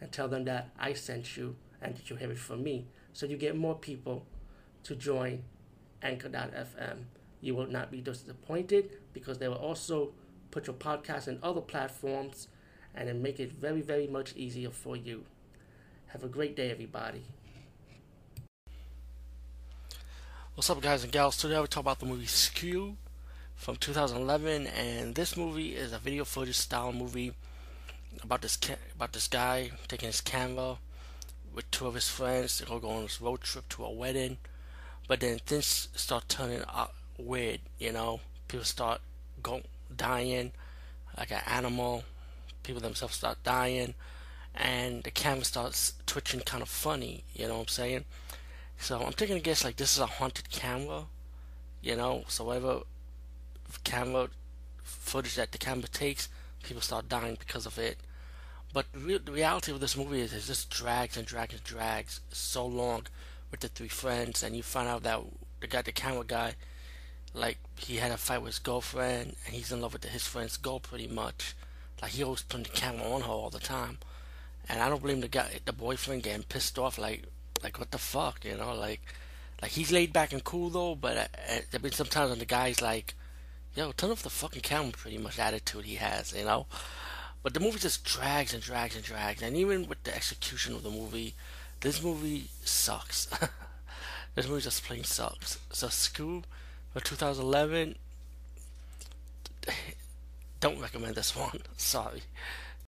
and tell them that I sent you and that you have it from me. So you get more people to join Anchor.fm. You will not be disappointed because they will also put your podcast in other platforms and then make it very, very much easier for you. Have a great day, everybody. What's up, guys and gals? Today we talk about the movie Skew from 2011, and this movie is a video footage style movie about this ca- about this guy taking his camera with two of his friends to go, on this road trip to a wedding, but then things start turning out weird. You know, people start going dying like an animal. People themselves start dying, and the camera starts twitching kind of funny. You know what I'm saying? So I'm taking a guess like this is a haunted camera. You know, so whatever camera footage that the camera takes, people start dying because of it. But re- the reality of this movie is it just drags and drags and drags so long with the three friends, and you find out that the guy, the camera guy, like he had a fight with his girlfriend, and he's in love with the, his friend's girl pretty much. Like he always putting the camera on her all the time, and I don't blame the guy, the boyfriend getting pissed off. Like, like what the fuck, you know? Like, like he's laid back and cool though, but uh, there been sometimes when the guy's like yo, turn off the fucking camera pretty much attitude he has, you know? But the movie just drags and drags and drags. And even with the execution of the movie, this movie sucks. this movie just plain sucks. So, Skew for 2011, don't recommend this one. Sorry.